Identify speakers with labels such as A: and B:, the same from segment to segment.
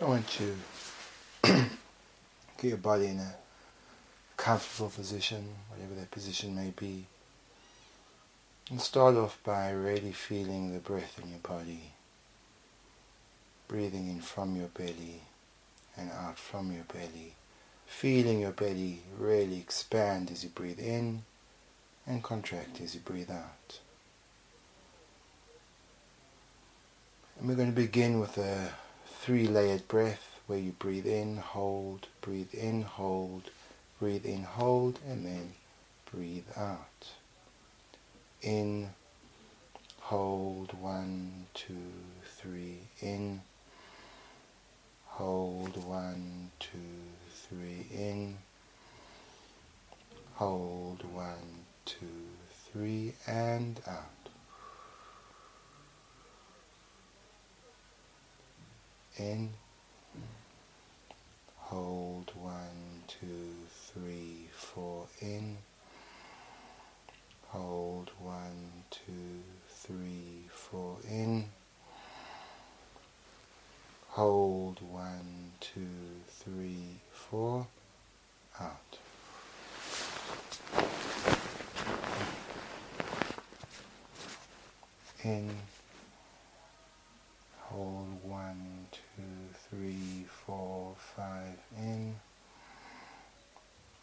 A: I want you to get your body in a comfortable position, whatever that position may be. And start off by really feeling the breath in your body. Breathing in from your belly and out from your belly. Feeling your belly really expand as you breathe in and contract as you breathe out. And we're going to begin with a three layered breath where you breathe in, hold, breathe in, hold, breathe in, hold, and then breathe out. In, hold, one, two, three, in, hold, one, two, three, in, hold, one, two, three, and out. In, hold one, two, three, four in, hold one, two, three, four in, hold one, two, three, four, out. In hold one, two, three, four, five in.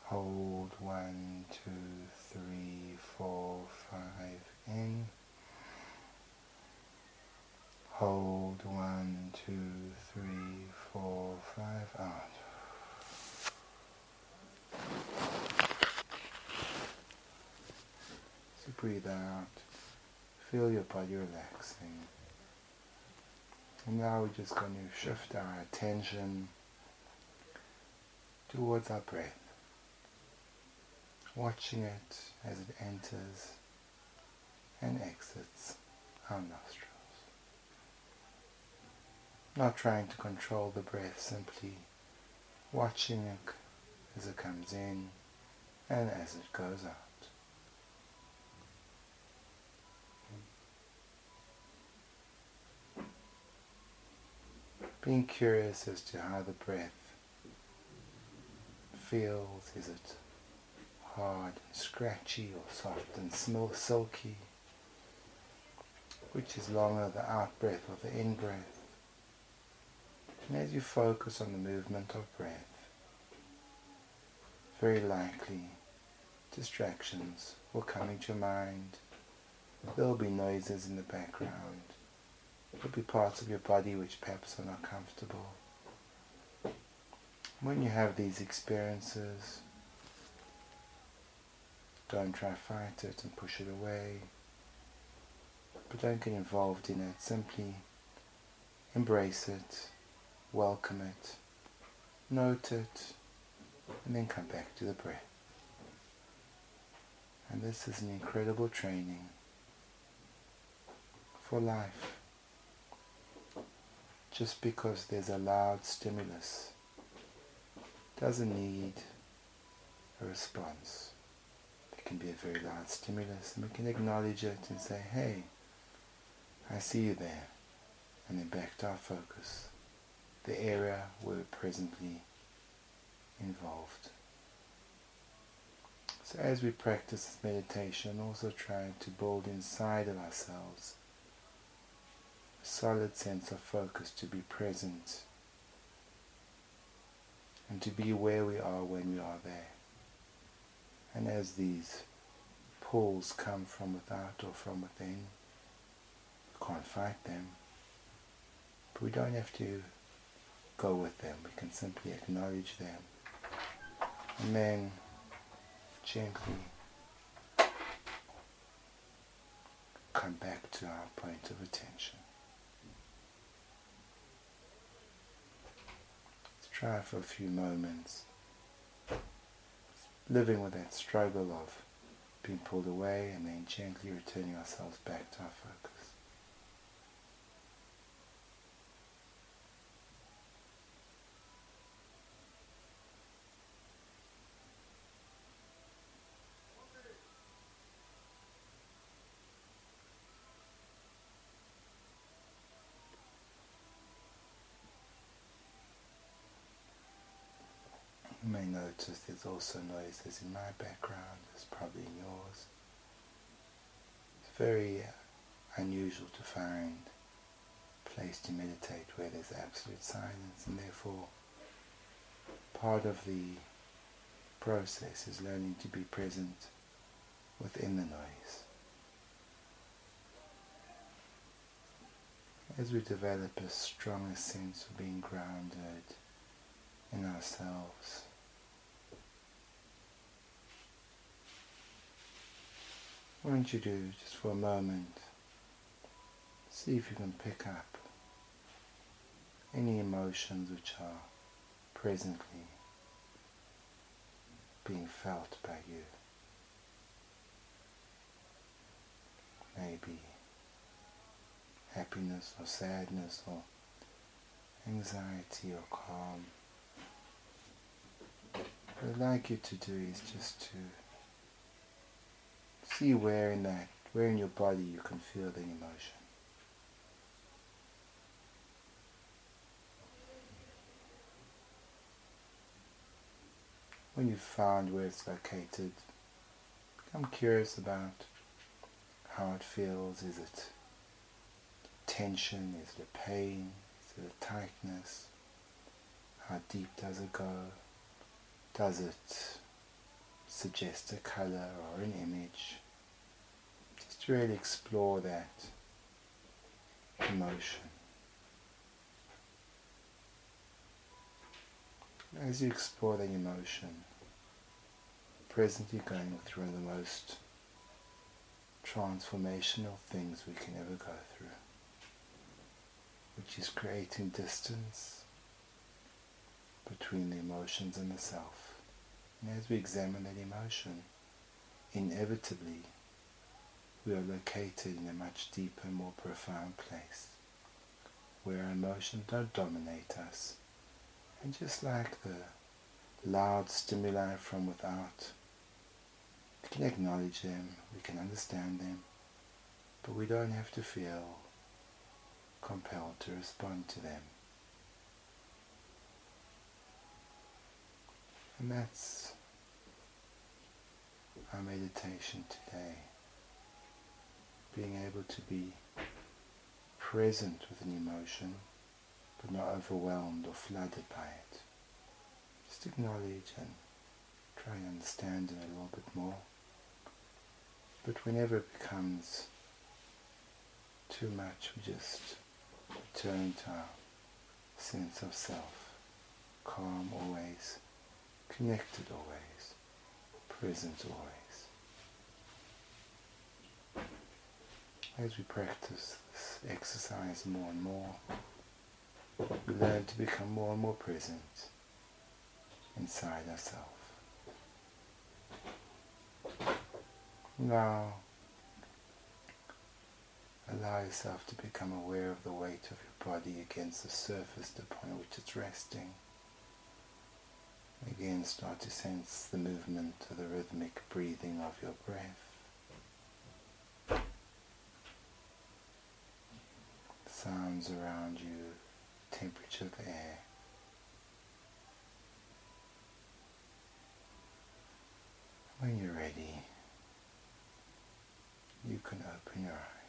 A: Hold one, two, three, four, five in. Hold one, two, three, four, five out. So breathe out. Feel your body relaxing. And now we're just going to shift our attention towards our breath, watching it as it enters and exits our nostrils. Not trying to control the breath, simply watching it as it comes in and as it goes out. Being curious as to how the breath feels. Is it hard and scratchy or soft and smell silky? Which is longer, the out breath or the in breath? And as you focus on the movement of breath, very likely distractions will come into your mind. There will be noises in the background. There'll be parts of your body which perhaps are not comfortable. When you have these experiences, don't try to fight it and push it away. But don't get involved in it. Simply embrace it, welcome it, note it, and then come back to the breath. And this is an incredible training for life just because there's a loud stimulus doesn't need a response. It can be a very loud stimulus and we can acknowledge it and say, hey, I see you there. And then back to our focus, the area we're presently involved. So as we practice this meditation, also try to build inside of ourselves solid sense of focus to be present and to be where we are when we are there. And as these pulls come from without or from within, we can't fight them. But we don't have to go with them. We can simply acknowledge them. And then gently come back to our point of attention. Try for a few moments. Living with that struggle of being pulled away and then gently returning ourselves back to our focus. May notice there's also noises in my background, there's probably in yours. It's very unusual to find a place to meditate where there's absolute silence and therefore part of the process is learning to be present within the noise. As we develop a stronger sense of being grounded in ourselves, what don't you do just for a moment, see if you can pick up any emotions which are presently being felt by you. Maybe happiness or sadness or anxiety or calm. What I'd like you to do is just to see where in that, where in your body you can feel the emotion. When you've found where it's located, become curious about how it feels. Is it tension? Is it pain? Is it tightness? How deep does it go? Does it suggest a color or an image? Just really explore that emotion. As you explore that emotion, presently you're going through the most transformational things we can ever go through, which is creating distance between the emotions and the self. And as we examine that emotion, inevitably we are located in a much deeper, more profound place where our emotions don't dominate us. And just like the loud stimuli from without, we can acknowledge them, we can understand them, but we don't have to feel compelled to respond to them. And that's our meditation today. Being able to be present with an emotion, but not overwhelmed or flooded by it. Just acknowledge and try and understand it a little bit more. But whenever it becomes too much, we just return to our sense of self, calm always, connected always, present always. As we practice this exercise more and more, we learn to become more and more present inside ourselves. Now, allow yourself to become aware of the weight of your body against the surface upon which it's resting. Again, start to sense the movement of the rhythmic breathing of your breath. Sounds around you, temperature of air. When you're ready, you can open your eyes.